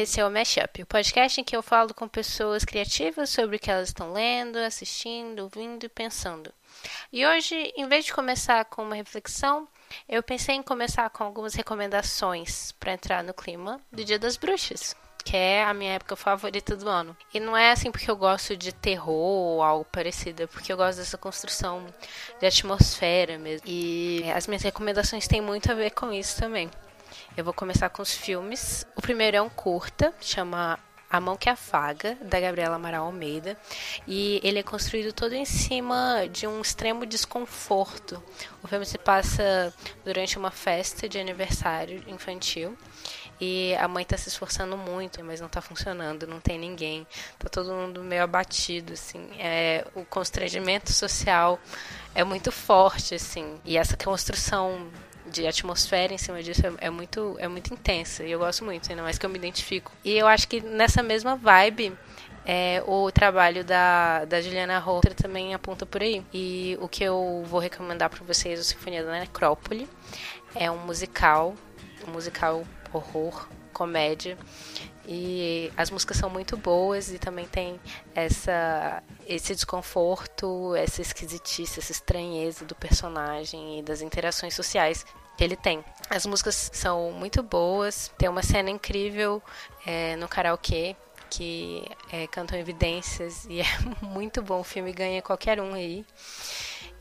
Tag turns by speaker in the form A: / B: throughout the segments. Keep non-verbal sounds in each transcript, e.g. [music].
A: Esse é o Mashup, o podcast em que eu falo com pessoas criativas sobre o que elas estão lendo, assistindo, ouvindo e pensando. E hoje, em vez de começar com uma reflexão, eu pensei em começar com algumas recomendações para entrar no clima do Dia das Bruxas que é a minha época favorita do ano. E não é assim porque eu gosto de terror ou algo parecido, é porque eu gosto dessa construção de atmosfera mesmo. E as minhas recomendações têm muito a ver com isso também. Eu vou começar com os filmes. O primeiro é um curta, chama a Mão que Afaga, da Gabriela Amaral Almeida, e ele é construído todo em cima de um extremo desconforto. O filme se passa durante uma festa de aniversário infantil e a mãe está se esforçando muito, mas não está funcionando, não tem ninguém, tá todo mundo meio abatido, assim. É, o constrangimento social é muito forte, assim, e essa construção de atmosfera em cima disso é, é, muito é muito intensa e eu gosto muito, ainda mais que eu me identifico. E eu acho que nessa mesma vibe é, o trabalho da, da Juliana Holter também aponta por aí. E o que eu vou recomendar para vocês é o Sinfonia da Necrópole. É um musical, um musical horror, comédia. E as músicas são muito boas e também tem essa, esse desconforto, essa esquisitice, essa estranheza do personagem e das interações sociais que ele tem. As músicas são muito boas, tem uma cena incrível é, no karaokê que é, cantam evidências e é [laughs] muito bom. O filme ganha qualquer um aí.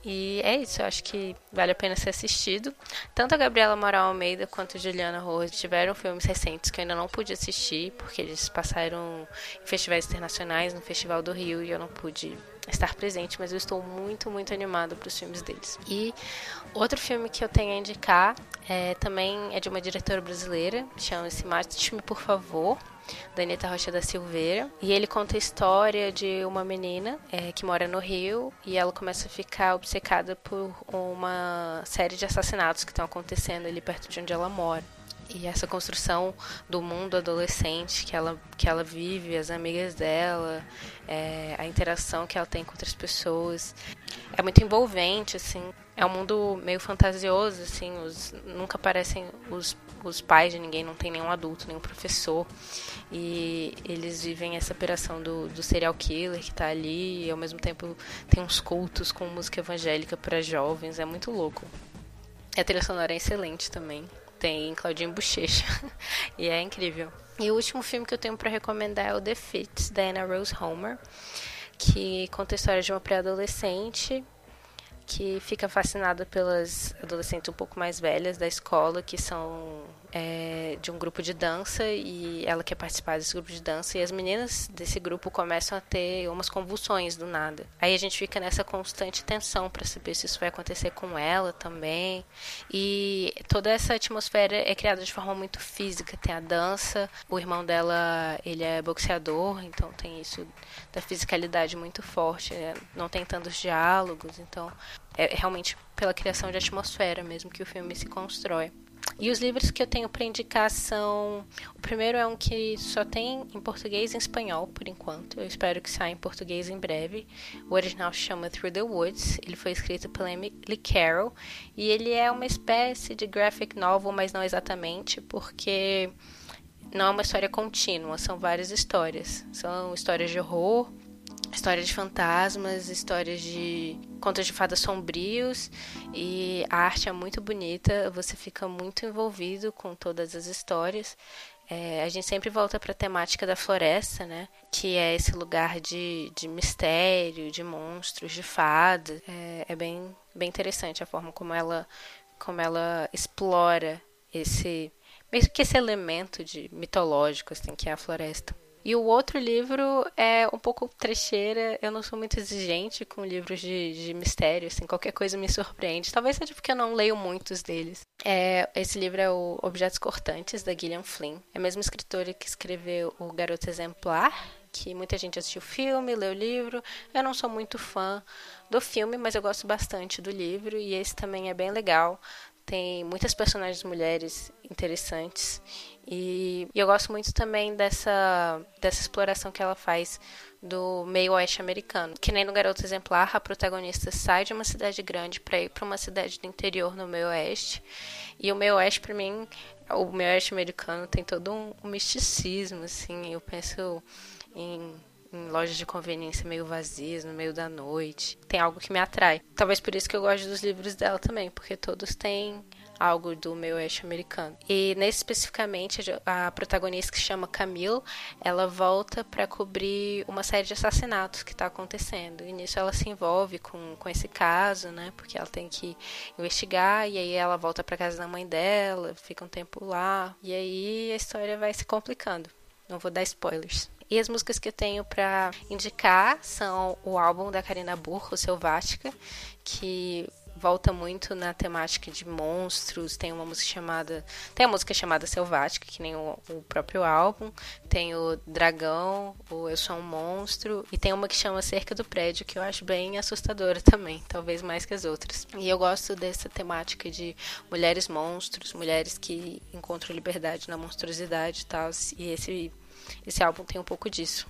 A: E é isso, eu acho que vale a pena ser assistido. Tanto a Gabriela Moral Almeida quanto a Juliana Rose tiveram filmes recentes que eu ainda não pude assistir, porque eles passaram em festivais internacionais, no Festival do Rio, e eu não pude estar presente, mas eu estou muito, muito animada para os filmes deles. E outro filme que eu tenho a indicar é, também é de uma diretora brasileira, chama-se Mate-me, por favor da Anitta Rocha da Silveira. E ele conta a história de uma menina é, que mora no Rio e ela começa a ficar obcecada por uma série de assassinatos que estão acontecendo ali perto de onde ela mora. E essa construção do mundo adolescente que ela, que ela vive, as amigas dela, é, a interação que ela tem com outras pessoas. É muito envolvente, assim. É um mundo meio fantasioso, assim. Os, nunca aparecem os, os pais de ninguém, não tem nenhum adulto, nenhum professor. E eles vivem essa operação do, do serial killer que está ali. E ao mesmo tempo tem uns cultos com música evangélica para jovens. É muito louco. A trilha sonora é excelente também tem Claudinho Bochecha. [laughs] e é incrível. E o último filme que eu tenho para recomendar é o The Fit, da Anna Rose Homer, que conta a história de uma pré-adolescente que fica fascinada pelas adolescentes um pouco mais velhas da escola, que são é, de um grupo de dança e ela quer participar desse grupo de dança e as meninas desse grupo começam a ter umas convulsões do nada. Aí a gente fica nessa constante tensão para saber se isso vai acontecer com ela também. E toda essa atmosfera é criada de forma muito física. Tem a dança, o irmão dela ele é boxeador, então tem isso da fisicalidade muito forte. É, não tem tantos diálogos, então é realmente pela criação de atmosfera mesmo que o filme se constrói. E os livros que eu tenho para indicar são. O primeiro é um que só tem em português e em espanhol, por enquanto. Eu espero que saia em português em breve. O original chama Through the Woods. Ele foi escrito pela Emily Carroll. E ele é uma espécie de graphic novel, mas não exatamente, porque não é uma história contínua, são várias histórias. São histórias de horror, histórias de fantasmas, histórias de contos de fadas sombrios e a arte é muito bonita, você fica muito envolvido com todas as histórias. É, a gente sempre volta para a temática da floresta, né? Que é esse lugar de, de mistério, de monstros, de fadas. É, é bem, bem interessante a forma como ela, como ela explora esse mesmo que esse elemento de mitológico assim que é a floresta. E o outro livro é um pouco trecheira. Eu não sou muito exigente com livros de, de mistério, assim, qualquer coisa me surpreende. Talvez seja porque eu não leio muitos deles. É, esse livro é o Objetos Cortantes, da Gillian Flynn. É a mesma escritora que escreveu O Garoto Exemplar, que muita gente assistiu o filme, leu o livro. Eu não sou muito fã do filme, mas eu gosto bastante do livro e esse também é bem legal tem muitas personagens mulheres interessantes e, e eu gosto muito também dessa, dessa exploração que ela faz do meio oeste americano. Que nem no Garoto Exemplar, a protagonista sai de uma cidade grande para ir para uma cidade do interior no meio oeste. E o meio oeste, para mim, o meio oeste americano tem todo um, um misticismo, assim. Eu penso em em lojas de conveniência meio vazias, no meio da noite. Tem algo que me atrai. Talvez por isso que eu gosto dos livros dela também, porque todos têm algo do meio oeste americano. E nesse especificamente, a protagonista que chama Camille, ela volta para cobrir uma série de assassinatos que está acontecendo. E nisso ela se envolve com, com esse caso, né? Porque ela tem que investigar e aí ela volta para casa da mãe dela, fica um tempo lá. E aí a história vai se complicando. Não vou dar spoilers. E as músicas que eu tenho para indicar são o álbum da Karina Burr, o Selvática, que volta muito na temática de monstros. Tem uma música chamada. Tem a música chamada Selvática, que nem o, o, próprio álbum. Tem o Dragão, o Eu Sou um Monstro. E tem uma que chama Cerca do Prédio, que eu acho bem assustadora também, talvez mais que as outras. E eu gosto dessa temática de mulheres monstros, mulheres que encontram liberdade na monstruosidade e tal. E esse esse álbum tem um pouco disso.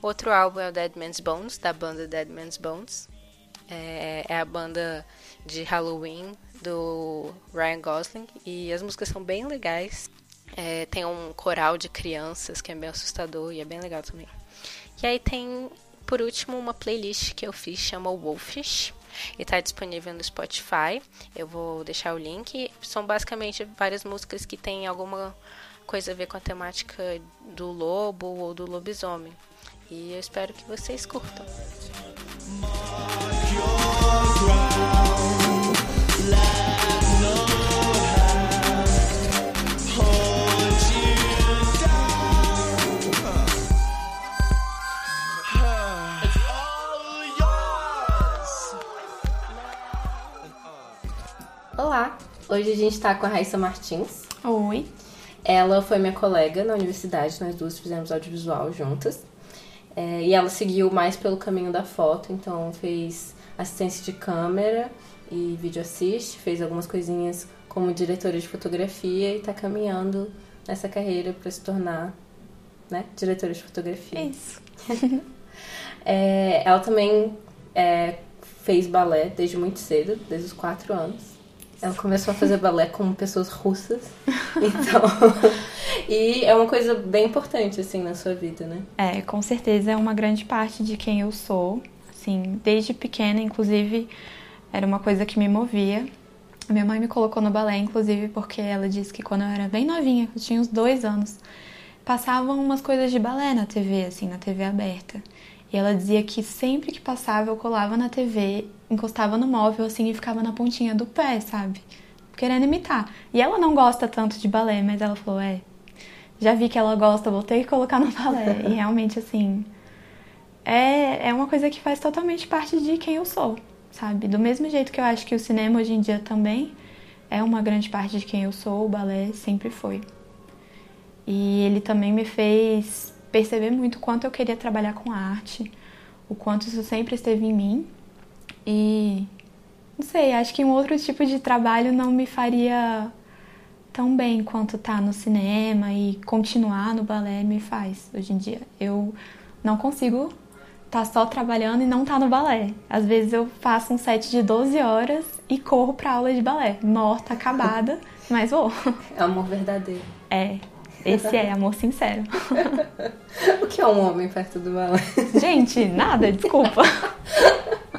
A: Outro álbum é o Dead Man's Bones, da banda Dead Man's Bones. É, é a banda de Halloween do Ryan Gosling e as músicas são bem legais. É, tem um coral de crianças que é bem assustador e é bem legal também. E aí tem, por último, uma playlist que eu fiz, chama Wolfish. E está disponível no Spotify. Eu vou deixar o link. São basicamente várias músicas que tem alguma coisa a ver com a temática do lobo ou do lobisomem. E eu espero que vocês curtam. Hoje a gente está com a Raíssa Martins.
B: Oi.
A: Ela foi minha colega na universidade, nós duas fizemos audiovisual juntas. É, e ela seguiu mais pelo caminho da foto, então fez assistência de câmera e vídeo assist, fez algumas coisinhas como diretora de fotografia e está caminhando nessa carreira para se tornar né, diretora de fotografia.
B: Isso. [laughs]
A: é, ela também é, fez balé desde muito cedo, desde os quatro anos. Ela começou a fazer balé com pessoas russas. [laughs] Então. e é uma coisa bem importante, assim, na sua vida, né?
B: É, com certeza é uma grande parte de quem eu sou. Assim, desde pequena, inclusive, era uma coisa que me movia. Minha mãe me colocou no balé, inclusive, porque ela disse que quando eu era bem novinha, eu tinha uns dois anos, passavam umas coisas de balé na TV, assim, na TV aberta. E ela dizia que sempre que passava eu colava na TV, encostava no móvel assim e ficava na pontinha do pé, sabe? Querendo imitar. E ela não gosta tanto de balé, mas ela falou: é, já vi que ela gosta, vou ter que colocar no balé. [laughs] e realmente, assim, é, é uma coisa que faz totalmente parte de quem eu sou, sabe? Do mesmo jeito que eu acho que o cinema hoje em dia também é uma grande parte de quem eu sou, o balé sempre foi. E ele também me fez perceber muito o quanto eu queria trabalhar com arte, o quanto isso sempre esteve em mim. E não sei, acho que um outro tipo de trabalho não me faria tão bem quanto tá no cinema e continuar no balé me faz hoje em dia. Eu não consigo estar tá só trabalhando e não estar tá no balé. Às vezes eu faço um set de 12 horas e corro pra aula de balé, morta, acabada, [laughs] mas vou.
A: É amor verdadeiro.
B: É, esse é amor sincero. [laughs]
A: o que é um homem perto do balé?
B: Gente, nada, desculpa. [laughs]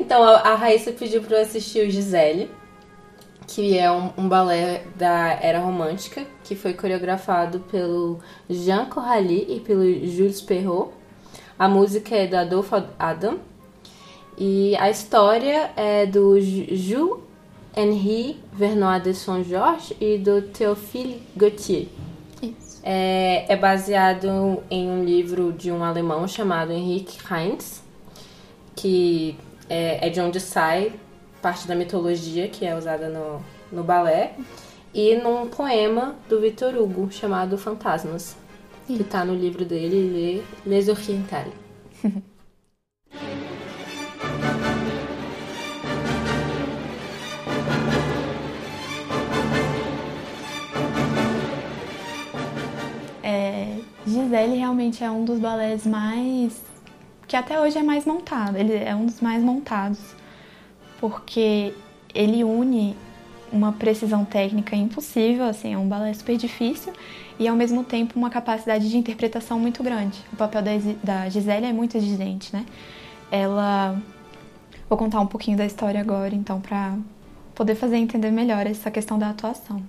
A: então, a Raíssa pediu pra eu assistir o Gisele, que é um, um, balé da Era Romântica, que foi coreografado pelo Jean Corrali e pelo Jules Perrault. A música é do Adolfo Adam. E a história é do Jules Henri Vernois de Saint-Georges e do Théophile Gautier. É, é baseado em um livro de um alemão chamado Henrik Heinz, que é, é de onde sai parte da mitologia que é usada no, no balé, e num poema do Victor Hugo chamado Fantasmas, Sim. que está no livro dele, Les Orientales.
B: é, Gisele realmente é um dos balés mais que até hoje é mais montado, ele é um dos mais montados, porque ele une uma precisão técnica impossível, assim, é um balé super difícil e ao mesmo tempo uma capacidade de interpretação muito grande. O papel da Gisele é muito exigente, né? Ela. Vou contar um pouquinho da história agora, então, para poder fazer entender melhor essa questão da atuação.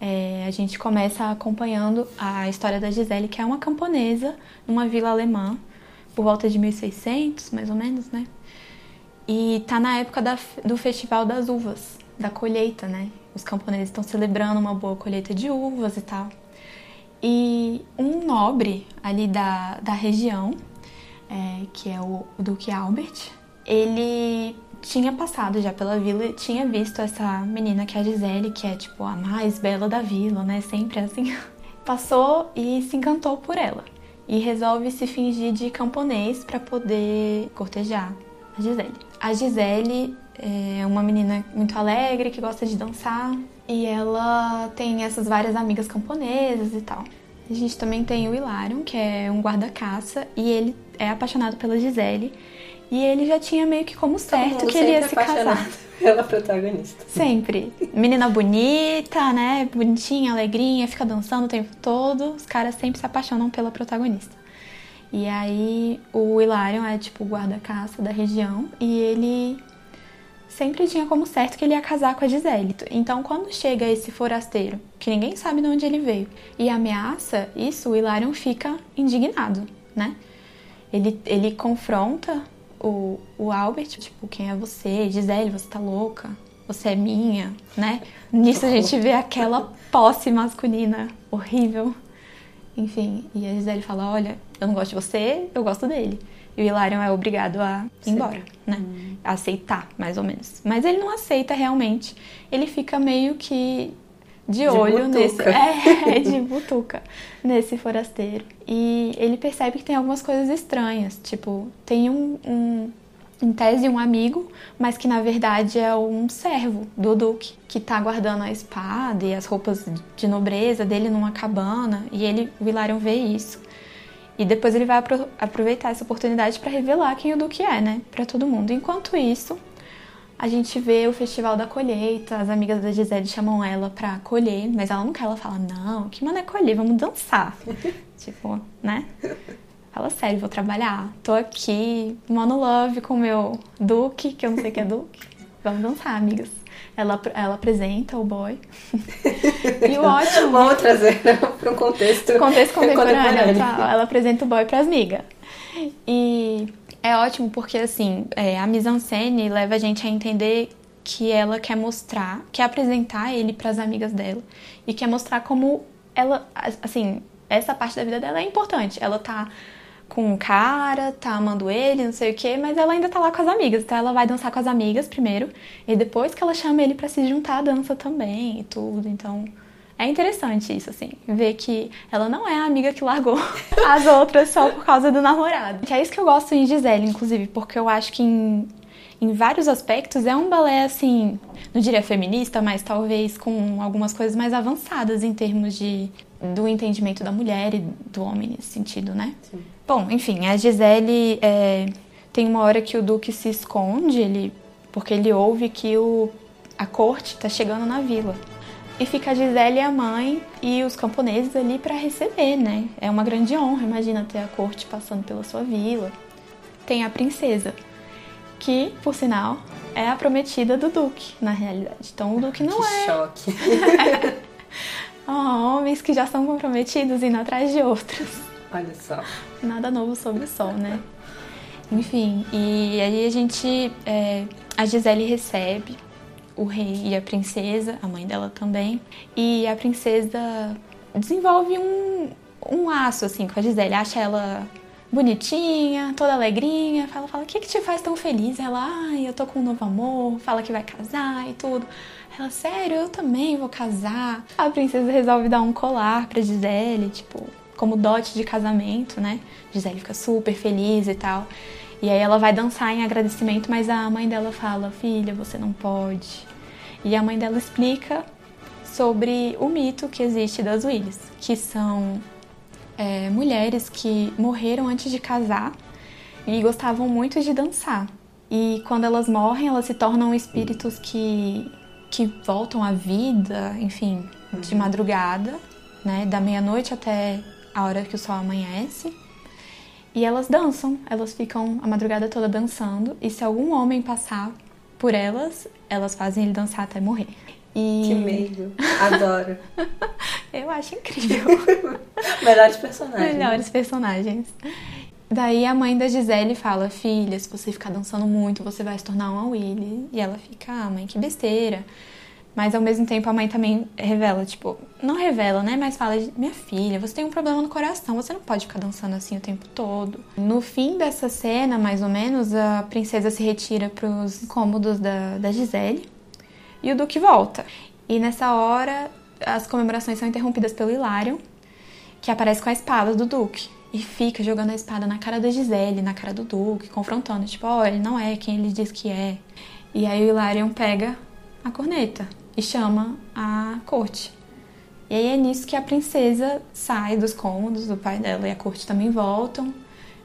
B: É, a gente começa acompanhando a história da Gisele, que é uma camponesa numa vila alemã, por volta de 1600, mais ou menos, né? E tá na época da, do Festival das Uvas, da colheita, né? Os camponeses estão celebrando uma boa colheita de uvas e tal. E um nobre ali da, da região, é, que é o, Duque Albert, ele tinha passado já pela vila e tinha visto essa menina que é a Gisele, que é tipo a mais bela da vila, né? Sempre assim. [laughs] Passou e se encantou por ela. E resolve se fingir de camponês para poder cortejar a Gisele. A Gisele é uma menina muito alegre, que gosta de dançar. E ela tem essas várias amigas camponesas e tal. A gente também tem o Hilarion, que é um guarda-caça, e ele é apaixonado pela Gisele. E ele já tinha meio que como certo que ele ia se casar. [laughs]
A: Pela protagonista.
B: Sempre. Menina bonita, né? Bonitinha, alegrinha, fica dançando o tempo todo. Os caras sempre se apaixonam pela protagonista. E aí o Hilarion é tipo o guarda-caça da região e ele sempre tinha como certo que ele ia casar com a Gisele. Então, quando chega esse forasteiro, que ninguém sabe de onde ele veio, e ameaça isso, o Hilarion fica indignado, né? Ele, ele confronta o, o Albert, tipo, quem é você? Gisele, você tá louca? Você é minha, né? Nisso a gente vê aquela posse masculina horrível. Enfim, e a Gisele fala: Olha, eu não gosto de você, eu gosto dele. E o Hilarion é obrigado a ir embora, né? Hum. A aceitar, mais ou menos. Mas ele não aceita realmente. Ele fica meio que de, de olho butuca. nesse. [laughs] É, de butuca. nesse forasteiro. E ele percebe que tem algumas coisas estranhas. Tipo, tem um, um em tese um amigo, mas que na verdade é um servo do Duque, que tá guardando a espada e as roupas de nobreza dele numa cabana, e ele, o Hilarion vê isso. E depois ele vai aproveitar essa oportunidade para revelar quem o Duque é, né, para todo mundo. Enquanto isso, a gente vê o festival da colheita, as amigas da Gisele chamam ela pra colher, mas ela não quer, ela fala, não, que mano é colher, vamos dançar. [laughs] tipo, né? Fala sério, vou trabalhar. Tô aqui, mono love com o meu Duque, que eu não sei o que é Duque. Vamos dançar, amigas. Ela, ela apresenta o boy. [laughs]
A: e o ótimo. Vamos trazer né, para um contexto,
B: contexto contemporâneo. contemporâneo. Tá? Ela apresenta o boy para as migas. E é ótimo porque, assim, é, a mise-en-scène leva a gente a entender que ela quer mostrar, quer apresentar ele para as amigas dela e quer mostrar como ela, assim, essa parte da vida dela é importante. Ela tá com um cara, tá amando ele, não sei o que, mas ela ainda tá lá com as amigas. Então ela vai dançar com as amigas primeiro e depois que ela chama ele para se juntar dança também e tudo. Então é interessante isso, assim, ver que ela não é a amiga que largou [laughs] as outras só por causa do namorado. Que é isso que eu gosto em Gisele, inclusive, porque eu acho que em, em vários aspectos é um balé, assim, não diria feminista, mas talvez com algumas coisas mais avançadas em termos de do entendimento da mulher e do homem nesse sentido, né? Sim. Bom, enfim, a Gisele é, tem uma hora que o Duque se esconde, ele, porque ele ouve que o, a corte está chegando na vila. E fica a Gisele, a mãe e os camponeses ali para receber, né? É uma grande honra, imagina ter a corte passando pela sua vila. Tem a princesa, que, por sinal, é a prometida do Duque, na realidade. Então o Duque não
A: que
B: é.
A: choque. [laughs]
B: oh, homens que já são comprometidos indo atrás de outros.
A: Olha só.
B: Nada novo sobre o sol, né? Enfim, e aí a gente. É, a Gisele recebe o rei e a princesa, a mãe dela também. E a princesa desenvolve um, um laço assim com a Gisele, acha ela bonitinha, toda alegrinha, fala, fala, o que que te faz tão feliz? Ela, ai, eu tô com um novo amor, fala que vai casar e tudo. Ela, sério, eu também vou casar. A princesa resolve dar um colar pra Gisele, tipo, como dote de casamento, né? Gisele fica super feliz e tal. E aí ela vai dançar em agradecimento, mas a mãe dela fala: "Filha, você não pode". E a mãe dela explica sobre o mito que existe das Willis, que são é, mulheres que morreram antes de casar e gostavam muito de dançar. E quando elas morrem, elas se tornam espíritos que, que voltam à vida, enfim, de uhum. madrugada, né, da meia-noite até a hora que o sol amanhece. E elas dançam, elas ficam a madrugada toda dançando. E se algum homem passar por elas, elas fazem ele dançar até morrer.
A: E... Que medo. Adoro. [laughs]
B: Eu acho incrível. [laughs]
A: Melhores personagens.
B: Melhores personagens. Daí a mãe da Gisele fala: Filha, se você ficar dançando muito, você vai se tornar uma Willy. E ela fica: Ah, mãe, que besteira. Mas ao mesmo tempo a mãe também revela, tipo, não revela, né? Mas fala: Minha filha, você tem um problema no coração, você não pode ficar dançando assim o tempo todo. No fim dessa cena, mais ou menos, a princesa se retira pros cômodos da, da Gisele e o Duque volta. E nessa hora, as comemorações são interrompidas pelo Hilário, que aparece com a espada do Duque. E fica jogando a espada na cara da Gisele, na cara do Duque, confrontando, tipo, ó, oh, ele não é quem ele diz que é. E aí o Hilarion pega a corneta e chama a corte. E aí é nisso que a princesa sai dos cômodos, o pai dela e a corte também voltam.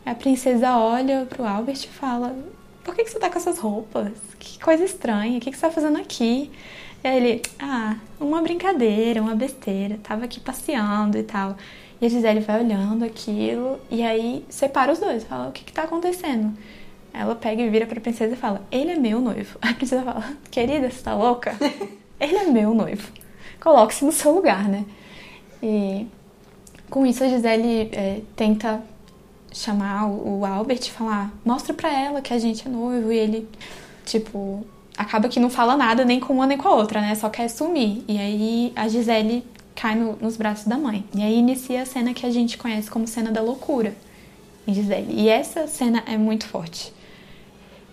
B: A princesa olha pro Albert e fala: Por que, que você tá com essas roupas? Que coisa estranha, o que, que você tá fazendo aqui? E aí ele: Ah, uma brincadeira, uma besteira, tava aqui passeando e tal. E a Gisele vai olhando aquilo e aí separa os dois, fala: O que, que tá acontecendo? Ela pega e vira pra princesa e fala: Ele é meu noivo. [laughs] A princesa fala: Querida, você tá louca? [laughs] Ele é meu noivo. Coloque-se no seu lugar, né? E com isso a Gisele é, tenta chamar o Albert e falar: mostra pra ela que a gente é noivo. E ele, tipo, acaba que não fala nada nem com uma nem com a outra, né? Só quer sumir. E aí a Gisele cai no, nos braços da mãe. E aí inicia a cena que a gente conhece como cena da loucura em Gisele. E essa cena é muito forte.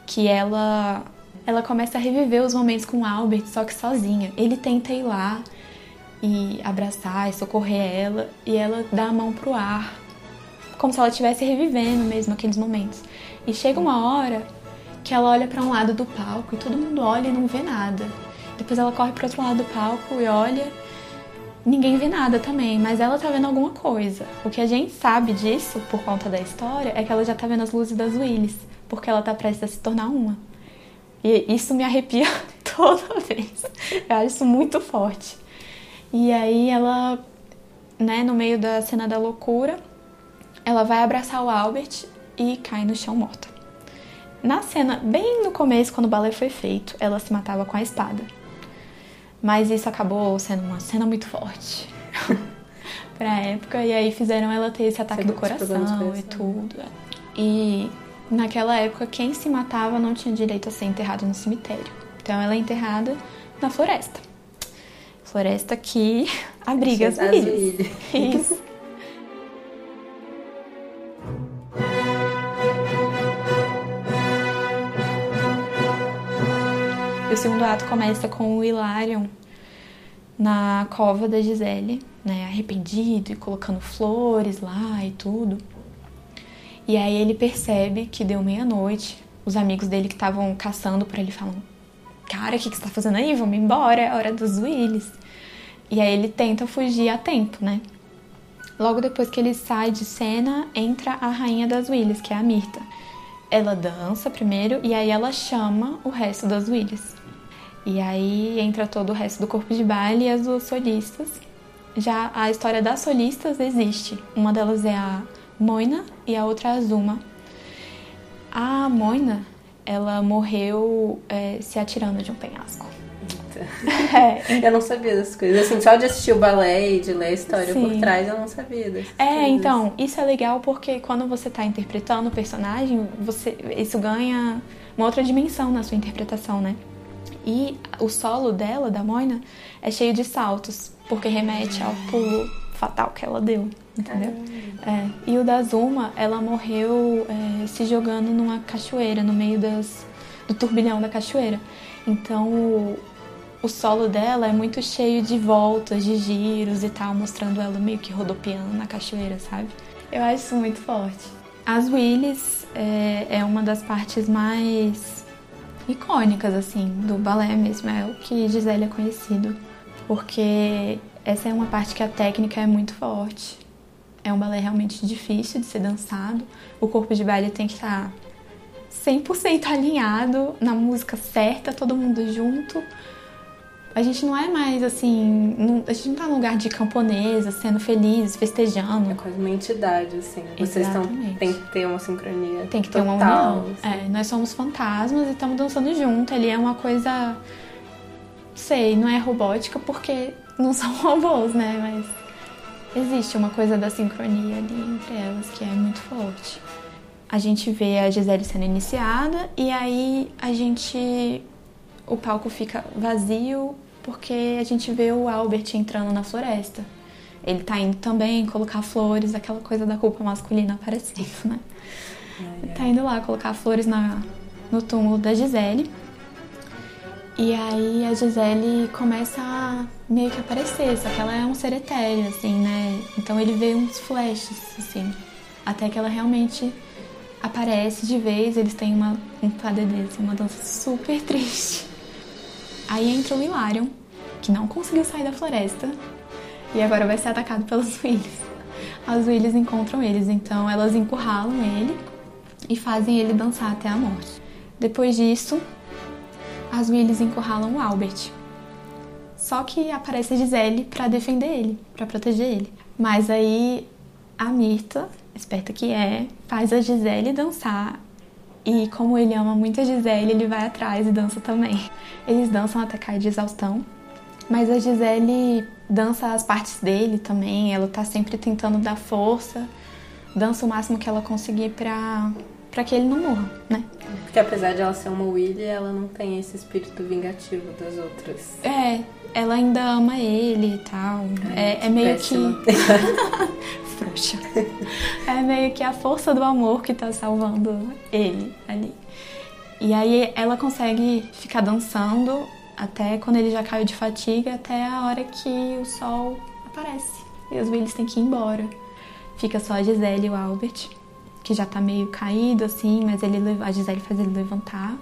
B: Que ela ela começa a reviver os momentos com Albert, só que sozinha. Ele tenta ir lá e abraçar e socorrer ela, e ela dá a mão pro ar, como se ela estivesse revivendo mesmo aqueles momentos. E chega uma hora que ela olha para um lado do palco e todo mundo olha e não vê nada. Depois ela corre para outro lado do palco e olha, ninguém vê nada também, mas ela tá vendo alguma coisa. O que a gente sabe disso por conta da história é que ela já tá vendo as luzes das Willis, porque ela tá prestes a se tornar uma. E isso me arrepia [laughs] toda vez. Eu acho isso muito forte. E aí ela, né, no meio da cena da loucura, ela vai abraçar o Albert e cai no chão morta. Na cena, bem no começo, quando o balé foi feito, ela se matava com a espada. Mas isso acabou sendo uma cena muito forte [laughs] pra época. E aí fizeram ela ter esse ataque do coração e tudo. E Naquela época, quem se matava não tinha direito a ser enterrado no cemitério. Então ela é enterrada na floresta. Floresta que [laughs] abriga as ilhas. Isso. [laughs] o segundo ato começa com o Hilarion na cova da Gisele, né, arrependido e colocando flores lá e tudo. E aí ele percebe que deu meia-noite. Os amigos dele que estavam caçando por ele falam: Cara, o que, que você tá fazendo aí? Vamos embora, é hora dos Willis. E aí ele tenta fugir a tempo, né? Logo depois que ele sai de cena, entra a rainha das Willis, que é a Mirta. Ela dança primeiro e aí ela chama o resto das Willis. E aí entra todo o resto do corpo de baile e as duas solistas. Já a história das solistas existe. Uma delas é a Moina e a outra Azuma. A Moina, ela morreu é, se atirando de um penhasco.
A: É. [laughs] Eu não sabia dessas coisas. Assim, só de assistir o balé e de ler a história Sim. por trás, eu não sabia dessas
B: É,
A: coisas.
B: então, isso é legal porque quando você está interpretando o personagem, você, isso ganha uma outra dimensão na sua interpretação, né? E o solo dela, da Moina, é cheio de saltos, porque remete ao pulo fatal que ela deu, entendeu? É. E o da Zuma, ela morreu é, se jogando numa cachoeira, no meio das, do turbilhão da cachoeira. Então o, o solo dela é muito cheio de voltas, de giros e tal, mostrando ela meio que rodopiando na cachoeira, sabe? Eu acho isso muito forte. As Willis é, é uma das partes mais icônicas, assim, do balé mesmo. É o que Gisele é conhecido. Porque essa é uma parte que a técnica é muito forte. É um balé realmente difícil de ser dançado. O corpo de baile tem que estar 100% alinhado na música certa, todo mundo junto. A gente não é mais assim, não, a gente não tá no lugar de camponesa, sendo feliz, festejando.
A: É quase uma entidade, assim. Vocês estão, tem que ter uma sincronia.
B: Tem que ter
A: total,
B: uma união.
A: assim.
B: É, nós somos fantasmas e estamos dançando junto. Ali é uma coisa. Sei, não é robótica porque não são [laughs] robôs, né? Mas existe uma coisa da sincronia ali entre elas que é muito forte. A gente vê a Gisele sendo iniciada e aí a gente. O palco fica vazio porque a gente vê o Albert entrando na floresta. Ele tá indo também colocar flores, aquela coisa da culpa masculina aparecendo, né? Tá indo lá colocar flores na, no túmulo da Gisele. E aí a Gisele começa a meio que aparecer, só que ela é um ser etéreo, assim, né? Então ele vê uns flashes, assim. Até que ela realmente aparece de vez, eles têm uma, um padedê, assim, uma dança super [laughs] triste. Aí entra o Hilarion, que não conseguiu sair da floresta, e agora vai ser atacado pelas [laughs] Willies. As Willies encontram eles, então elas encurralam ele e fazem ele dançar até a morte. Depois disso, as Willies encurralam o Albert. Só que aparece a Gisele pra defender ele, pra proteger ele. Mas aí a Mirta, esperta que é, faz a Gisele dançar. E como ele ama muito a Gisele, ele vai atrás e dança também. Eles dançam até cair de exaustão. Mas a Gisele dança as partes dele também, ela tá sempre tentando dar força, dança o máximo que ela conseguir pra, pra que ele não morra, né?
A: Porque apesar de ela ser uma Willy, ela não tem esse espírito vingativo das outras.
B: É, ela ainda ama ele e tal. É, é meio
A: Péssima.
B: que. [laughs] Frouxa. É meio que a força do amor que tá salvando ele ali. E aí ela consegue ficar dançando até quando ele já caiu de fatiga, até a hora que o sol aparece. E os Willis têm que ir embora. Fica só a Gisele e o Albert, que já tá meio caído assim, mas ele, a Gisele faz ele levantar,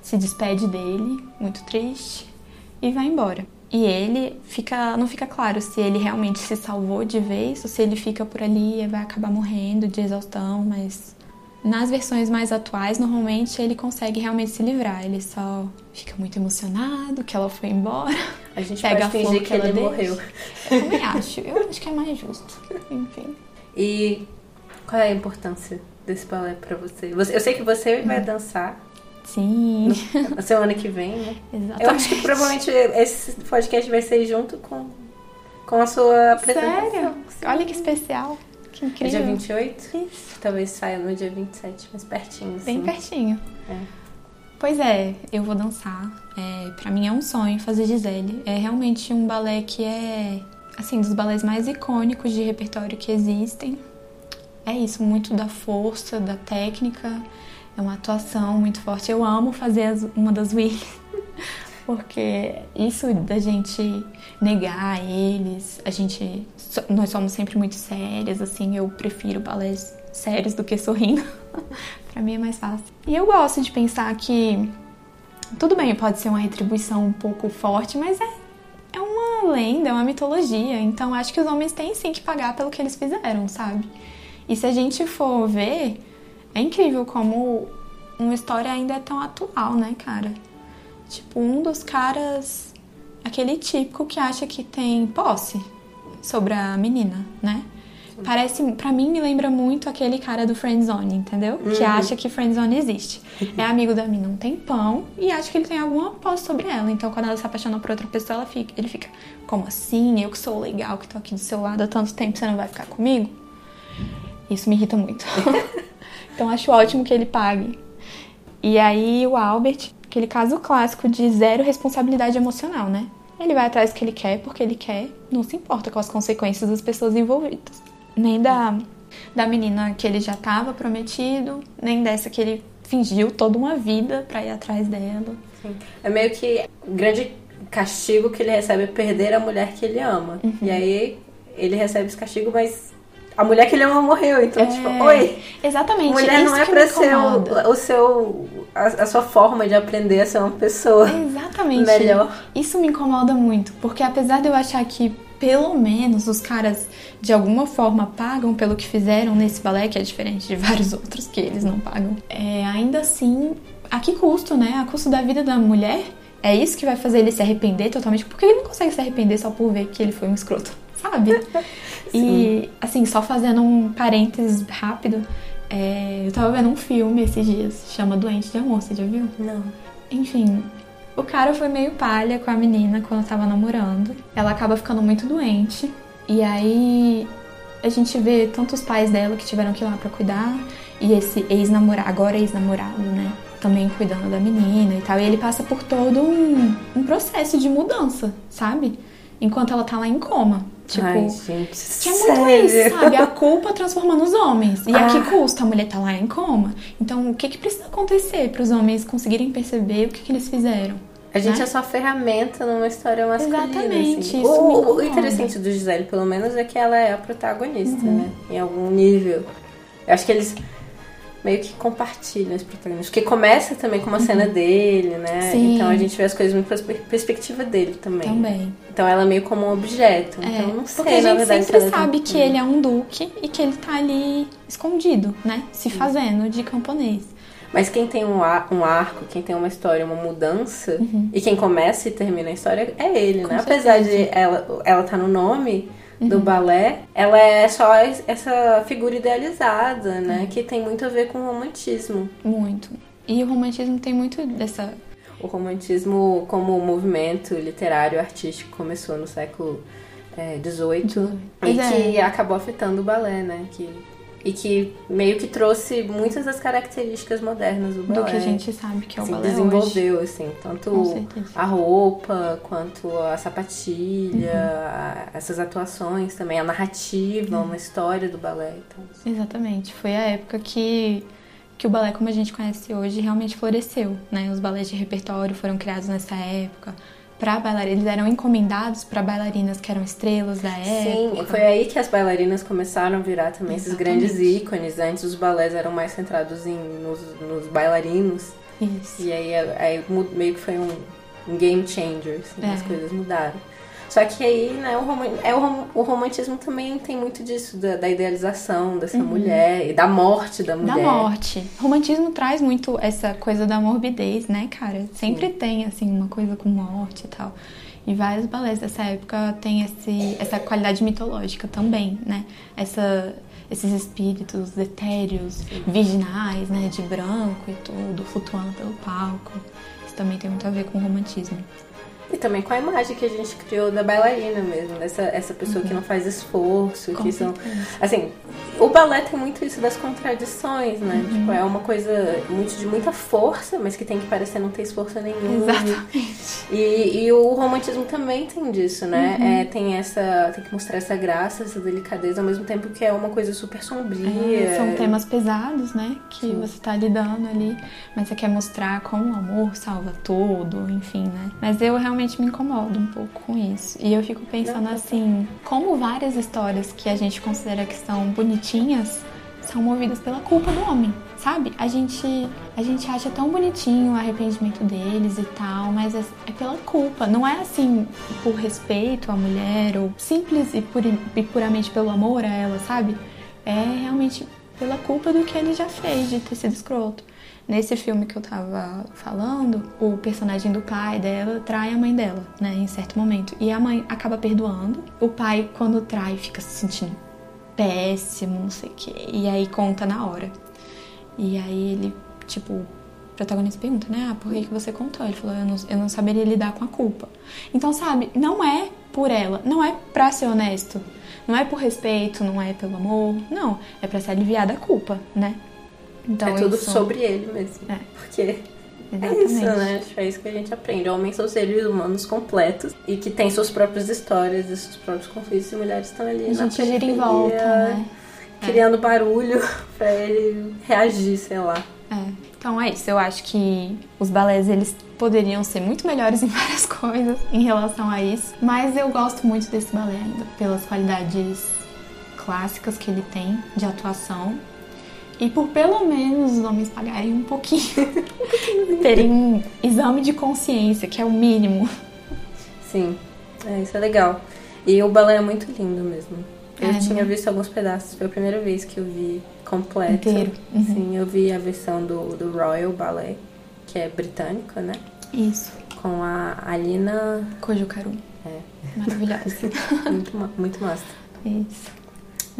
B: se despede dele, muito triste, e vai embora. E ele fica, não fica claro se ele realmente se salvou de vez ou se ele fica por ali e vai acabar morrendo de exaustão, mas nas versões mais atuais, normalmente ele consegue realmente se livrar. Ele só fica muito emocionado que ela foi embora. [laughs]
A: A gente
B: Pega
A: pode
B: a
A: fingir
B: que
A: que ele
B: ela deixa.
A: morreu.
B: Eu também acho. Eu acho que é mais justo. Enfim.
A: E qual é a importância desse balé pra você? Eu sei que você vai dançar
B: Sim,
A: na semana que vem, né?
B: exatamente.
A: Eu acho que provavelmente esse podcast vai ser junto com, com a sua apresentação.
B: Sério? Olha que especial. Que
A: É
B: incrível.
A: dia 28?
B: Isso.
A: Talvez saia no dia 27, mais pertinho.
B: Bem
A: assim.
B: pertinho.
A: É.
B: Pois é, eu vou dançar. É, para mim é um sonho fazer Gisele. É realmente um balé que é, assim, dos balés mais icônicos de repertório que existem. É isso, muito da força, da técnica. É uma atuação muito forte. Eu amo fazer as- uma das Willies. [laughs] Porque isso da gente negar eles, a gente. Nós somos sempre muito sérias, assim, eu prefiro balés sérios do que sorrindo. [laughs] pra mim é mais fácil. E eu gosto de pensar que tudo bem, pode ser uma retribuição um pouco forte, mas é, é uma lenda, é uma mitologia. Então acho que os homens têm sim que pagar pelo que eles fizeram, sabe? E se a gente for ver, é incrível como uma história ainda é tão atual, né, cara? Tipo, um dos caras, aquele típico que acha que tem posse sobre a menina, né? Parece, pra mim, me lembra muito aquele cara do Friendzone, entendeu? Que acha que Friendzone existe. [laughs] É amigo da mina um tempão e acha que ele tem alguma posse sobre ela. Então, quando ela se apaixona por outra pessoa, fica, ele fica, como assim? Eu que sou legal, que tô aqui do seu lado há tanto tempo, você não vai ficar comigo? Isso me irrita muito. [laughs] então, acho ótimo que ele pague. E aí, o Albert, aquele caso clássico de zero responsabilidade emocional, né? Ele vai atrás do que ele quer, porque ele quer, não se importa com as consequências das pessoas envolvidas. Nem da, da menina que ele já estava prometido, nem dessa que ele fingiu toda uma vida pra ir atrás dela.
A: Sim. É meio que o grande castigo que ele recebe é perder a mulher que ele ama.
B: Uhum.
A: E aí ele recebe esse castigo, mas a mulher que ele ama morreu. Então,
B: É,
A: tipo, oi,
B: Exatamente.
A: mulher
B: isso
A: não é pra ser o, o seu. A, a sua forma de aprender a ser uma pessoa
B: Exatamente.
A: melhor.
B: Isso me incomoda muito, porque apesar de eu achar que pelo menos os caras de alguma forma pagam pelo que fizeram nesse balé, que é diferente de [laughs] vários outros que eles não pagam. É, ainda assim, a que custo, né? A custo da vida da mulher? É isso que vai fazer ele se arrepender totalmente? Porque ele não consegue se arrepender só por ver que ele foi um escroto, sabe? [laughs] e, assim, só fazendo um parênteses rápido, é, eu tava vendo um filme esses dias, chama Doente de Amor, você já viu?
A: Não.
B: Enfim, o cara foi meio palha com a menina quando tava namorando. Ela acaba ficando muito doente. E aí a gente vê tanto os pais dela que tiveram que ir lá pra cuidar, e esse ex-namorado, agora ex-namorado, né? Também cuidando da menina e tal. E ele passa por todo um, um processo de mudança, sabe? Enquanto ela tá lá em coma. Tipo,
A: Ai, gente,
B: que é muito
A: sério?
B: isso, sabe? A [laughs] culpa transformando os homens. E a que custa? A mulher tá lá em coma. Então, o que, que precisa acontecer para os homens conseguirem perceber o que, que eles fizeram?
A: A gente
B: né?
A: é só ferramenta numa história masculina.
B: Exatamente,
A: assim. o, o interessante do Gisele, pelo menos, é que ela é a protagonista,
B: Uhum.
A: né? Em algum nível. Eu acho que eles meio que compartilham esse protagonista. Porque começa também com uma cena dele, né?
B: Uhum. Sim.
A: Então a gente vê as coisas muito pela perspectiva dele também.
B: Também.
A: Então ela é meio como um objeto.
B: É,
A: então não sei,
B: porque a gente
A: verdade,
B: sempre
A: se
B: sabe que ele é um duque e que ele tá ali escondido, né? Se fazendo de camponês.
A: Mas quem tem um, ar- um arco, quem tem uma história, uma mudança, e quem começa e termina a história é ele, né?
B: Uhum. Com
A: Apesar
B: certeza.
A: de ela, ela tá no nome do
B: Uhum.
A: balé, ela é só es- essa figura idealizada,
B: Uhum.
A: né? Que tem muito a ver com o romantismo.
B: Muito. E o romantismo tem muito dessa.
A: O romantismo como movimento literário artístico começou no século XVIII
B: Pois
A: e
B: é.
A: que acabou afetando o balé, né? Que, e que meio que trouxe muitas das características modernas do balé.
B: Do que a gente sabe que é o
A: assim,
B: balé hoje.
A: desenvolveu, assim,
B: Com
A: tanto a roupa, quanto a sapatilha,
B: Uhum.
A: a- essas atuações também, a narrativa,
B: Uhum.
A: uma história do balé. Então,
B: Exatamente. Foi a época que, que o balé, como a gente conhece hoje, realmente floresceu, né? Os balés de repertório foram criados nessa época. Para bailarinas, eles eram encomendados para bailarinas que eram estrelas da época.
A: Sim, e foi aí que as bailarinas começaram a virar também esses
B: Exatamente.
A: grandes ícones. Antes os balés eram mais centrados em, nos, nos bailarinos.
B: Isso.
A: E aí, aí meio que foi um, um game changer, assim,
B: É.
A: as coisas mudaram. Só que aí, né, o, roman- é, o, rom- o romantismo também tem muito disso, da, da idealização dessa mulher e da morte da
B: Uhum. Da
A: mulher.
B: morte. O romantismo traz muito essa coisa da morbidez, né, cara? Sempre tem, assim, uma coisa com morte e tal. E vários balés dessa época têm esse, essa qualidade mitológica também, né? Essa, esses espíritos etéreos, virginais, né? De branco e tudo, flutuando pelo palco. Isso também tem muito a ver com o romantismo.
A: E também com a imagem que a gente criou da bailarina mesmo, dessa essa pessoa que não faz esforço,
B: Uhum. Com
A: que são. Assim, o balé tem muito isso das contradições, né?
B: Uhum.
A: Tipo, é uma coisa muito, de muita força, mas que tem que parecer não ter esforço nenhum.
B: Exatamente.
A: E, e o romantismo também tem disso, né?
B: Uhum.
A: É, tem essa. Tem que mostrar essa graça, essa delicadeza, ao mesmo tempo que é uma coisa super sombria.
B: É, são temas pesados, né? Que você tá lidando ali, mas você quer mostrar como o amor salva tudo, enfim, né? Mas eu realmente me incomodo um pouco com isso. E eu fico pensando assim, como várias histórias que a gente considera que são bonitinhas são movidas pela culpa do homem, sabe? A gente, a gente acha tão bonitinho o arrependimento deles e tal, mas é, é pela culpa. Não é assim por respeito à mulher ou simples e, puri- e puramente pelo amor a ela, sabe? É realmente pela culpa do que ele já fez de ter sido escroto. Nesse filme que eu tava falando, o personagem do pai dela trai a mãe dela, né, em certo momento. E a mãe acaba perdoando. O pai, quando trai, fica se sentindo péssimo, não sei o quê. E aí conta na hora. E aí ele, tipo, o protagonista pergunta, né? Ah, por que, que você contou? Ele falou, eu não, eu não saberia lidar com a culpa. Então, sabe, não é por ela, não é pra ser honesto. Não é por respeito, não é pelo amor, não. É pra se aliviar da culpa, né? Então,
A: é tudo
B: isso-
A: sobre ele mesmo.
B: É.
A: Porque é
B: Exatamente.
A: isso, né? É isso que a gente aprende. Homens são seres humanos completos e que têm suas próprias histórias e seus próprios conflitos e mulheres estão ali
B: A gente gira em volta, né?
A: Criando barulho [laughs] pra ele reagir, sei lá.
B: É. Então é isso, eu acho que os balés eles poderiam ser muito melhores [laughs] em várias coisas em relação a isso, mas eu gosto muito desse balé ainda pelas qualidades clássicas que ele tem de atuação e por pelo menos os homens pagarem um pouquinho, terem um exame de consciência, que é o mínimo.
A: Sim, é, isso é legal. E o balé é muito lindo mesmo. Eu
B: É,
A: tinha
B: né?
A: visto alguns pedaços, foi a primeira vez que eu vi completo.
B: Inteiro. Uhum.
A: Sim, eu vi a versão do, do Royal Ballet, que é britânico, né?
B: Isso.
A: Com a Alina.
B: Kojukaru.
A: É,
B: Maravilhosa. [laughs]
A: muito, muito massa.
B: Isso.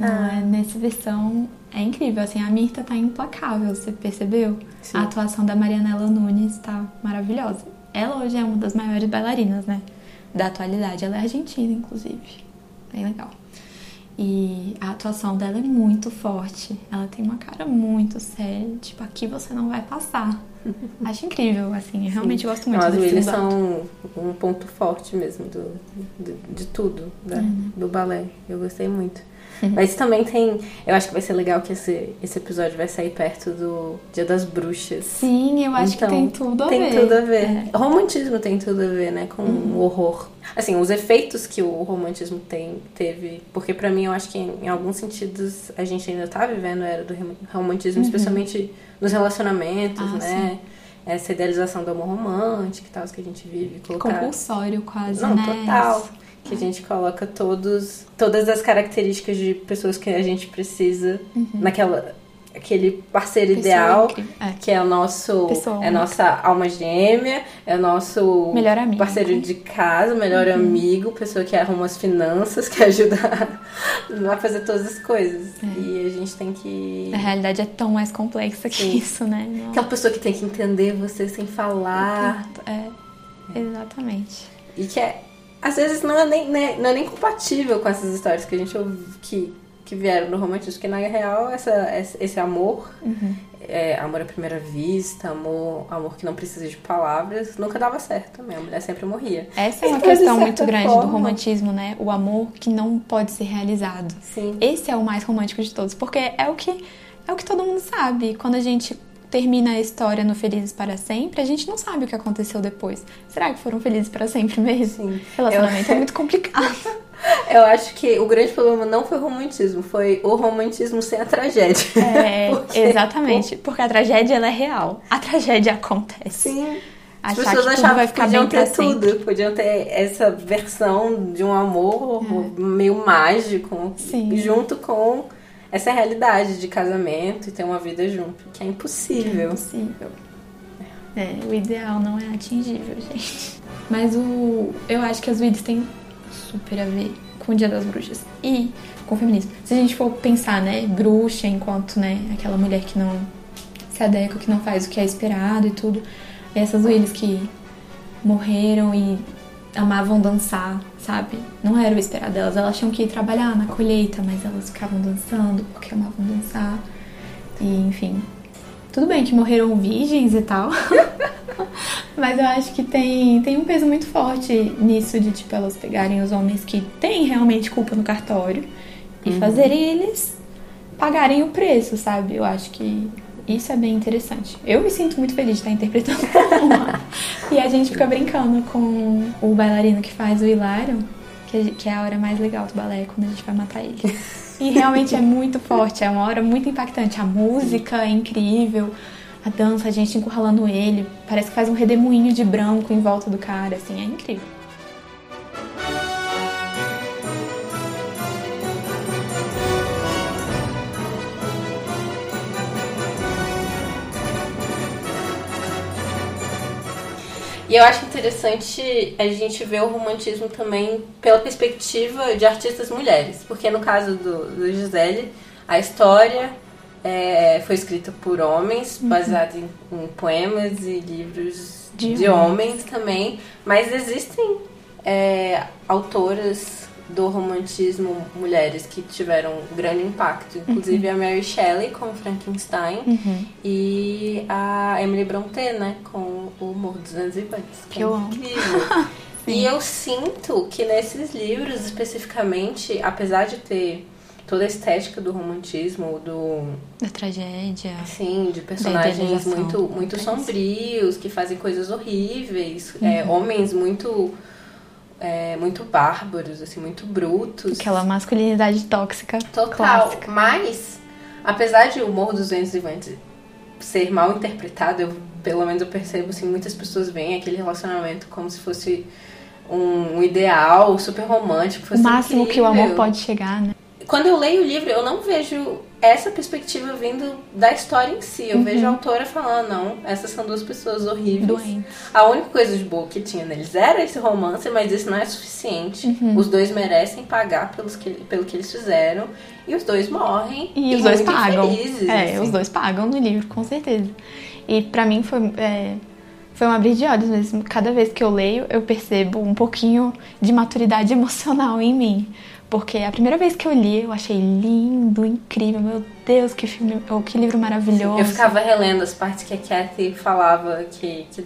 A: Ah.
B: é, nessa versão é incrível, assim, a Mirta tá implacável, você percebeu?
A: Sim.
B: A atuação da Marianela Nunes tá maravilhosa. Ela hoje é uma das maiores bailarinas, né? Da atualidade. Ela é argentina, inclusive. Bem legal. E a atuação dela é muito forte. Ela tem uma cara muito séria. Tipo, aqui você não vai passar. [laughs] Acho incrível, assim. Eu realmente gosto muito
A: as Williams são um ponto forte mesmo do, do- de tudo, né?
B: Uhum.
A: do balé. Eu gostei muito. [laughs] Mas também tem. Eu acho que vai ser legal que esse, esse episódio vai sair perto do Dia das Bruxas.
B: Sim, eu acho
A: Então,
B: que tem tudo a
A: tem
B: ver.
A: tudo a ver.
B: É.
A: Romantismo tem tudo a ver, né? Com
B: Uhum.
A: o horror. Assim, os efeitos que o romantismo tem, teve. Porque pra mim eu acho que em, em alguns sentidos a gente ainda tá vivendo a era do rom- romantismo, especialmente nos relacionamentos,
B: Uhum. Ah,
A: né? Essa idealização do amor romântico e tal, que a gente vive. Colocar...
B: Compulsório quase,
A: Não,
B: né?
A: total. Que a gente coloca todos, todas as características de pessoas que a gente precisa naquela aquele parceiro
B: Pessoa
A: ideal,
B: incrível. É.
A: que é o nosso
B: Pessoa
A: é a nossa alma gêmea, é o nosso
B: Melhor amigo. Uhum.
A: parceiro de casa, melhor amigo, pessoa que arruma as finanças, [laughs] que ajuda a, a fazer todas as coisas.
B: É.
A: E a gente tem que
B: A realidade é tão mais complexa que
A: Sim.
B: isso, né? Não-
A: aquela pessoa que tem que entender você sem falar.
B: É, exatamente.
A: E que é, às vezes não é nem, né, não é nem compatível com essas histórias que a gente ouve, que, que vieram do romantismo, porque na real essa, esse amor,
B: Uhum.
A: é, amor à primeira vista, amor, amor que não precisa de palavras, nunca dava certo também. A mulher sempre morria.
B: Essa é uma
A: Então,
B: questão muito grande do
A: forma-
B: romantismo, né? O amor que não pode ser realizado.
A: Sim.
B: Esse é o mais romântico de todos, porque é o que é o que todo mundo sabe. Quando a gente termina a história no Felizes para Sempre, a gente não sabe o que aconteceu depois. Será que foram felizes para sempre mesmo?
A: Sim.
B: Relacionamento
A: Eu-
B: é muito complicado. [laughs]
A: Eu acho que o grande problema não foi o romantismo, foi o romantismo sem a tragédia.
B: É, [laughs]
A: Porque-
B: exatamente. Porque a tragédia ela é real. A tragédia acontece.
A: Sim. As pessoas achavam
B: vai
A: que podiam ter tudo,
B: sempre.
A: podiam ter essa versão de um amor meio mágico,
B: É. Sim.
A: junto com essa realidade de casamento e ter uma vida junto, que é impossível.
B: Impossível. É, o ideal não é atingível, gente. Mas o. Eu acho que as vidas têm super a ver com o Dia das Bruxas e com o feminismo. Se a gente for pensar, né, bruxa enquanto, né, aquela mulher que não se adequa, que não faz o que é esperado e tudo. Essas Willis que morreram e amavam dançar, sabe? Não era o esperado delas. Elas tinham que ir trabalhar na colheita, mas elas ficavam dançando porque amavam dançar. E, enfim. Tudo bem que morreram virgens e tal. [laughs] mas eu acho que tem, tem um peso muito forte nisso de, tipo, elas pegarem os homens que têm realmente culpa no cartório e fazerem eles pagarem o preço, sabe? Eu acho que isso é bem interessante. Eu me sinto muito feliz de estar interpretando [laughs] e a gente fica brincando com o bailarino que faz o Hilário, que é- que é a hora mais legal do balé, quando a gente vai matar ele. E realmente é muito forte, é uma hora muito impactante. A música é incrível, a dança, a gente encurralando ele, parece que faz um redemoinho de branco em volta do cara, assim, é incrível.
A: E eu acho interessante a gente ver o romantismo também pela perspectiva de artistas mulheres. Porque no caso do, do Gisele, a história é, foi escrita por homens, baseada em, em poemas e livros
B: De
A: de, homens também. Mas existem é, autoras do romantismo mulheres que tiveram um grande impacto. Inclusive a Mary Shelley com Frankenstein e a Emily Brontë, né, com o Morro dos Ventos Vivantes.
B: Que eu amo.
A: incrível. [laughs] e eu sinto que nesses livros especificamente, apesar de ter toda a estética do romantismo, do
B: Da tragédia.
A: assim, de personagens muito muito sombrios, que fazem coisas horríveis, é, homens muito é, muito bárbaros, assim, muito brutos.
B: Aquela masculinidade tóxica
A: Total.
B: clássica.
A: Mas, apesar de o Morro dos Ventos Vivantes ser mal interpretado, eu, pelo menos eu percebo assim, muitas pessoas veem aquele relacionamento como se fosse um, um ideal super romântico.
B: O máximo incrível. que o amor pode chegar, né?
A: Quando eu leio o livro, eu não vejo essa perspectiva vindo da história em si. Eu uhum. vejo a autora falando, não, essas são duas pessoas horríveis. Doentes. A única coisa de boa que tinha neles era esse romance, mas isso não é suficiente. Uhum. Os dois merecem pagar pelos que, pelo que eles fizeram. E os dois morrem.
B: E, e os dois pagam. é, assim. os dois pagam no livro, com certeza. E para mim foi. É foi um abrir de olhos mesmo. Cada vez que eu leio, eu percebo um pouquinho de maturidade [laughs] emocional em mim. Porque a primeira vez que eu li, eu achei lindo, incrível. Meu Deus, que filme, oh, que livro maravilhoso.
A: Eu ficava relendo as partes que a Kathy falava que, que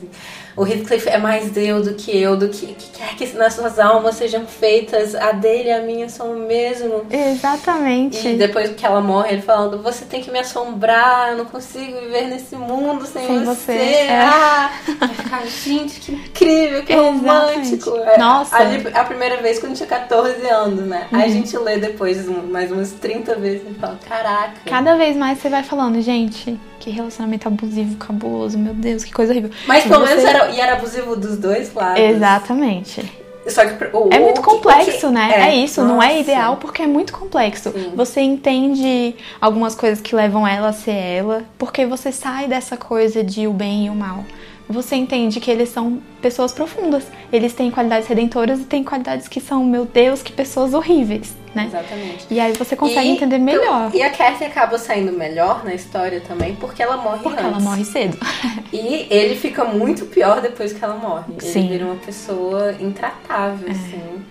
A: o Heathcliff é mais Deus do que eu, do que, que quer que nas suas almas sejam feitas, a dele e a minha são o mesmo.
B: Exatamente.
A: E depois que ela morre, ele falando, você tem que me assombrar, eu não consigo viver nesse mundo sem, sem você. você. É. Ah, ficar, gente, que incrível, que Exatamente. romântico. É,
B: Nossa.
A: A, a, primeira vez quando tinha 14 anos, né? Uhum. Aí a gente lê depois mais umas 30 vezes e fala, caraca.
B: Cada vez mais você vai falando, gente, que relacionamento abusivo, cabuloso, meu Deus, que coisa horrível.
A: Mas pelo você... menos era, e era abusivo dos dois lados.
B: Exatamente.
A: Só que o,
B: é muito complexo, né? É, é isso, nossa. não é ideal porque é muito complexo. Sim. Você entende algumas coisas que levam ela a ser ela, porque você sai dessa coisa de o bem e o mal você entende que eles são pessoas profundas. Eles têm qualidades redentoras e têm qualidades que são, meu Deus, que pessoas horríveis, né?
A: Exatamente.
B: E aí você consegue e, entender melhor.
A: E a Kathy acaba saindo melhor na história também porque ela morre
B: porque
A: antes.
B: ela morre cedo. [laughs]
A: e ele fica muito pior depois que ela morre. Sim. Ele vira uma pessoa intratável, é. assim.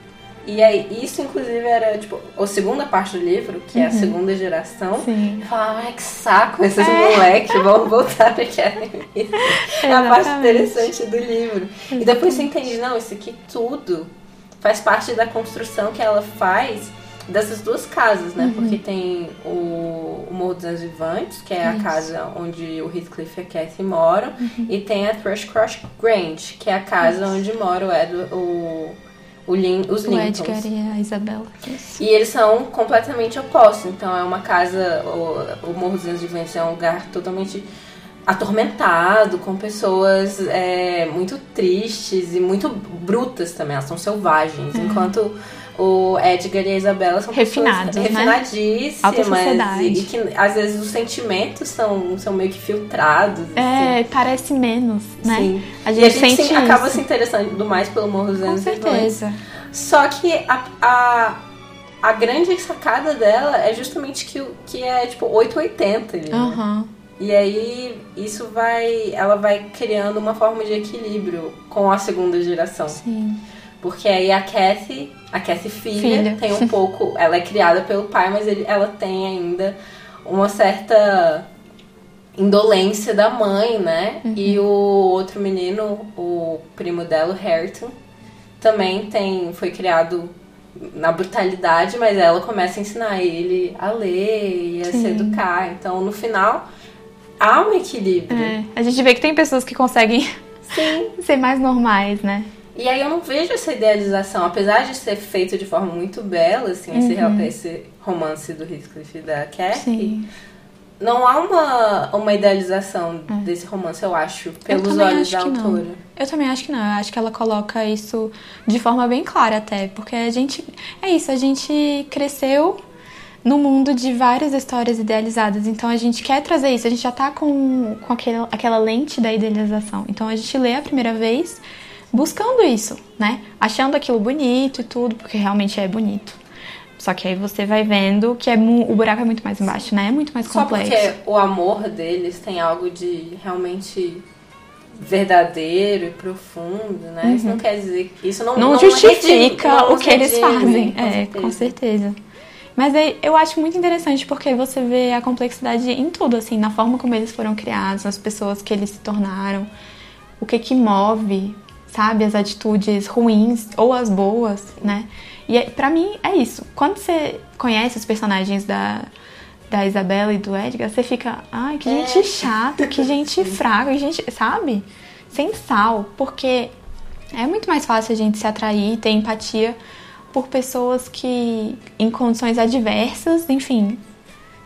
A: E aí, isso inclusive era, tipo, a segunda parte do livro, que uhum. é a uhum. segunda geração.
B: Sim.
A: Eu falava, ai, que saco esses é. moleques, vão [laughs] voltar pra Academy. é a parte interessante do livro. Exatamente. E depois você entende, não, isso aqui tudo faz parte da construção que ela faz dessas duas casas, né? Uhum. Porque tem o, o Morro dos Vivantes, que é a casa onde o Heathcliff e a Cathy moram, uhum. e tem a Thrushcross Grange, que é a casa Isso. onde mora o, Edward, o o Lin, os o
B: Edgar e a Isabela. Isso.
A: E eles são completamente opostos. Então é uma casa, o, o Morro dos Vênus é um lugar totalmente atormentado, com pessoas é, muito tristes e muito brutas também. Elas são selvagens. É. Enquanto o Edgar e a Isabela são
B: Refinados,
A: pessoas refinadíssimas
B: né?
A: e, e, que às vezes os sentimentos são, são meio que filtrados.
B: É, assim. parece menos, né?
A: Sim.
B: A gente,
A: e a gente
B: sente
A: acaba se interessando mais pelo Morro dos
B: Com certeza.
A: Só que a, a, a, grande sacada dela é justamente que, que é tipo 880. Né?
B: Uhum.
A: E aí isso vai. Ela vai criando uma forma de equilíbrio com a segunda geração.
B: Sim.
A: Porque aí a Kathy, a Kathy filha, filha. tem um pouco. [laughs] Ela é criada pelo pai, mas ele, ela tem ainda uma certa indolência da mãe, né? Uhum. E o outro menino, o primo dela, o Hareton, também tem, foi criado na brutalidade, mas ela começa a ensinar ele a ler e a Sim. se educar. Então, no final, há um equilíbrio.
B: É, a gente vê que tem pessoas que conseguem
A: Sim. [laughs]
B: ser mais normais, né?
A: E aí eu não vejo essa idealização, apesar de ser feito de forma muito bela, assim, uhum. esse, esse, romance do Heathcliff e da Cathy. Não há uma, uma idealização é. desse romance, eu acho, pelos eu olhos da autora.
B: Não. Eu também acho que não. Eu acho que ela coloca isso de forma bem clara até. Porque a gente. É isso, a gente cresceu no mundo de várias histórias idealizadas. Então a gente quer trazer isso, a gente já tá com, com aquele, aquela lente da idealização. Então a gente lê a primeira vez buscando isso, né? Achando aquilo bonito e tudo, porque realmente é bonito. Só que aí você vai vendo que é o buraco é muito mais embaixo, né? É muito mais complexo.
A: Só porque o amor deles tem algo de realmente verdadeiro e profundo, né? Uhum. Isso não quer dizer que isso não,
B: não, não justifica não o que eles fazem. Com é, certeza. com certeza. Mas aí, eu acho muito interessante porque você vê a complexidade em tudo, assim, na forma como eles foram criados, nas pessoas que eles se tornaram, o que que move sabe? As atitudes ruins ou as boas, né? E é, para mim é isso. Quando você conhece os personagens da, da Isabela e do Edgar, você fica, ai, que gente é. chata, que gente [laughs] fraca, que gente, sabe? Sem sal, porque é muito mais fácil a gente se atrair, ter empatia por pessoas que em condições adversas, enfim,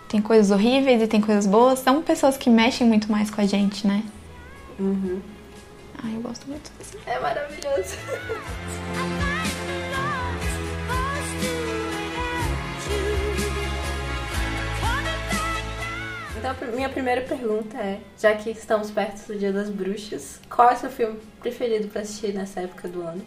B: tem coisas horríveis e tem coisas boas, são pessoas que mexem muito mais com a gente, né?
A: Uhum.
B: Ai, eu gosto muito desse.
A: É maravilhoso. Então, minha primeira pergunta é: já que estamos perto do Dia das Bruxas, qual é o seu filme preferido para assistir nessa época do ano?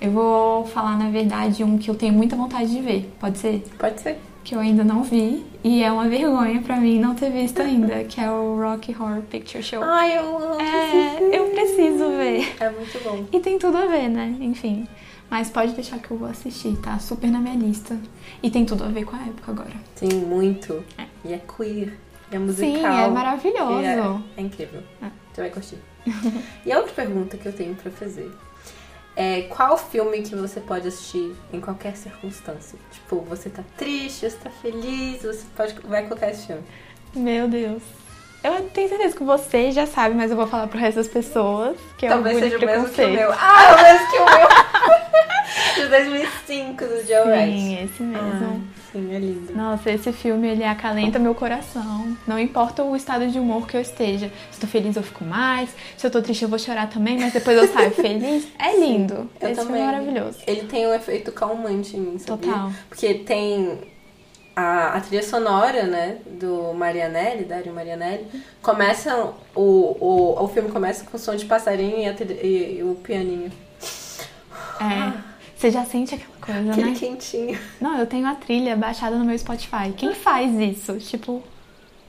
B: Eu vou falar, na verdade, um que eu tenho muita vontade de ver. Pode ser?
A: Pode ser.
B: Que eu ainda não vi. E é uma vergonha pra mim não ter visto ainda. que é o Rocky Horror Picture Show.
A: Ai, eu amo.
B: É, eu preciso ver.
A: É muito bom.
B: E tem tudo a ver, né? Enfim. Mas pode deixar que eu vou assistir, tá? Super na minha lista. E tem tudo a ver com a época agora.
A: Sim, muito. É. E é queer. E é musical.
B: Sim, é maravilhoso.
A: É, é, incrível. É. Você vai curtir. [laughs] e a outra pergunta que eu tenho pra fazer é, qual filme que você pode assistir em qualquer circunstância? Tipo, você tá triste, você tá feliz, você pode, vai colocar esse filme.
B: Meu Deus. Eu tenho certeza que você já sabe, mas eu vou falar pro resto das pessoas que é
A: Talvez seja o mesmo que o meu. Ah, é o mesmo que o meu. [laughs] De 2005, do Joe Wright.
B: Sim, esse mesmo.
A: Ah. Sim, é lindo.
B: Nossa, esse filme ele acalenta meu coração. Não importa o estado de humor que eu esteja. Se eu tô feliz, eu fico mais. Se eu tô triste, eu vou chorar também, mas depois eu saio [laughs] feliz. É lindo.
A: Eu
B: esse
A: também.
B: filme é maravilhoso.
A: Ele tem um efeito calmante em mim, sabia?
B: Total.
A: Porque tem a, a trilha sonora, né, do Marianelli, Dario Marianelli, começa o, o, o filme começa com o som de passarinho e, a, e, e o pianinho.
B: É. Você já sente aquela coisa,
A: Aquele
B: né?
A: quentinho.
B: Não, eu tenho a trilha baixada no meu Spotify. Quem faz isso? Tipo,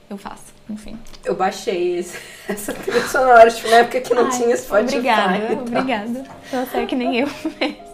B: eu faço, enfim.
A: Eu baixei esse, [laughs] essa trilha sonora, tipo, na época que não
B: Ai,
A: tinha Spotify.
B: Obrigada,
A: então.
B: obrigada. Você é que nem eu [laughs] mesmo.